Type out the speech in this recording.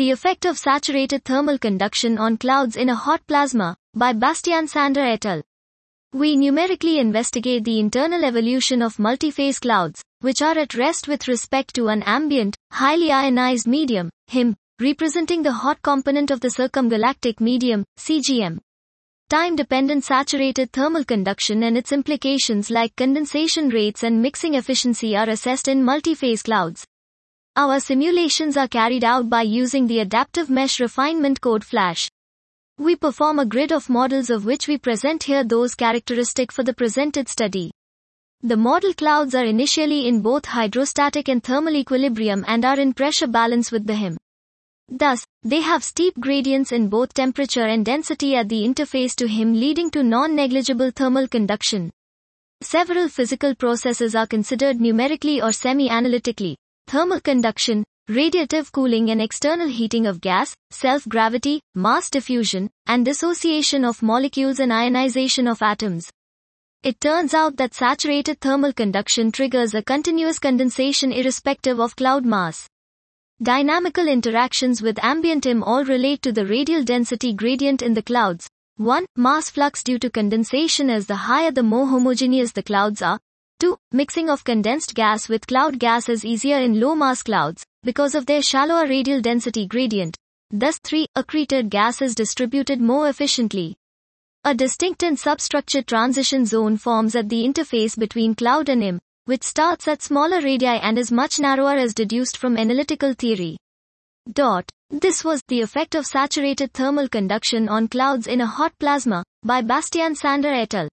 The effect of saturated thermal conduction on clouds in a hot plasma, by Bastian Sander et al. We numerically investigate the internal evolution of multiphase clouds, which are at rest with respect to an ambient, highly ionized medium, HIM, representing the hot component of the circumgalactic medium, CGM. Time-dependent saturated thermal conduction and its implications like condensation rates and mixing efficiency are assessed in multiphase clouds. Our simulations are carried out by using the adaptive mesh refinement code Flash. We perform a grid of models of which we present here those characteristic for the presented study. The model clouds are initially in both hydrostatic and thermal equilibrium and are in pressure balance with the HIM. Thus, they have steep gradients in both temperature and density at the interface to HIM leading to non-negligible thermal conduction. Several physical processes are considered numerically or semi-analytically. Thermal conduction, radiative cooling and external heating of gas, self-gravity, mass diffusion, and dissociation of molecules and ionization of atoms. It turns out that saturated thermal conduction triggers a continuous condensation irrespective of cloud mass. Dynamical interactions with ambient HIM all relate to the radial density gradient in the clouds. 1. Mass flux due to condensation as the higher the more homogeneous the clouds are. 2. Mixing of condensed gas with cloud gas is easier in low mass clouds because of their shallower radial density gradient. Thus 3. Accreted gas is distributed more efficiently. A distinct and substructure transition zone forms at the interface between cloud and HIM, which starts at smaller radii and is much narrower as deduced from analytical theory. Dot. This was the effect of saturated thermal conduction on clouds in a hot plasma by Bastian Sander et al.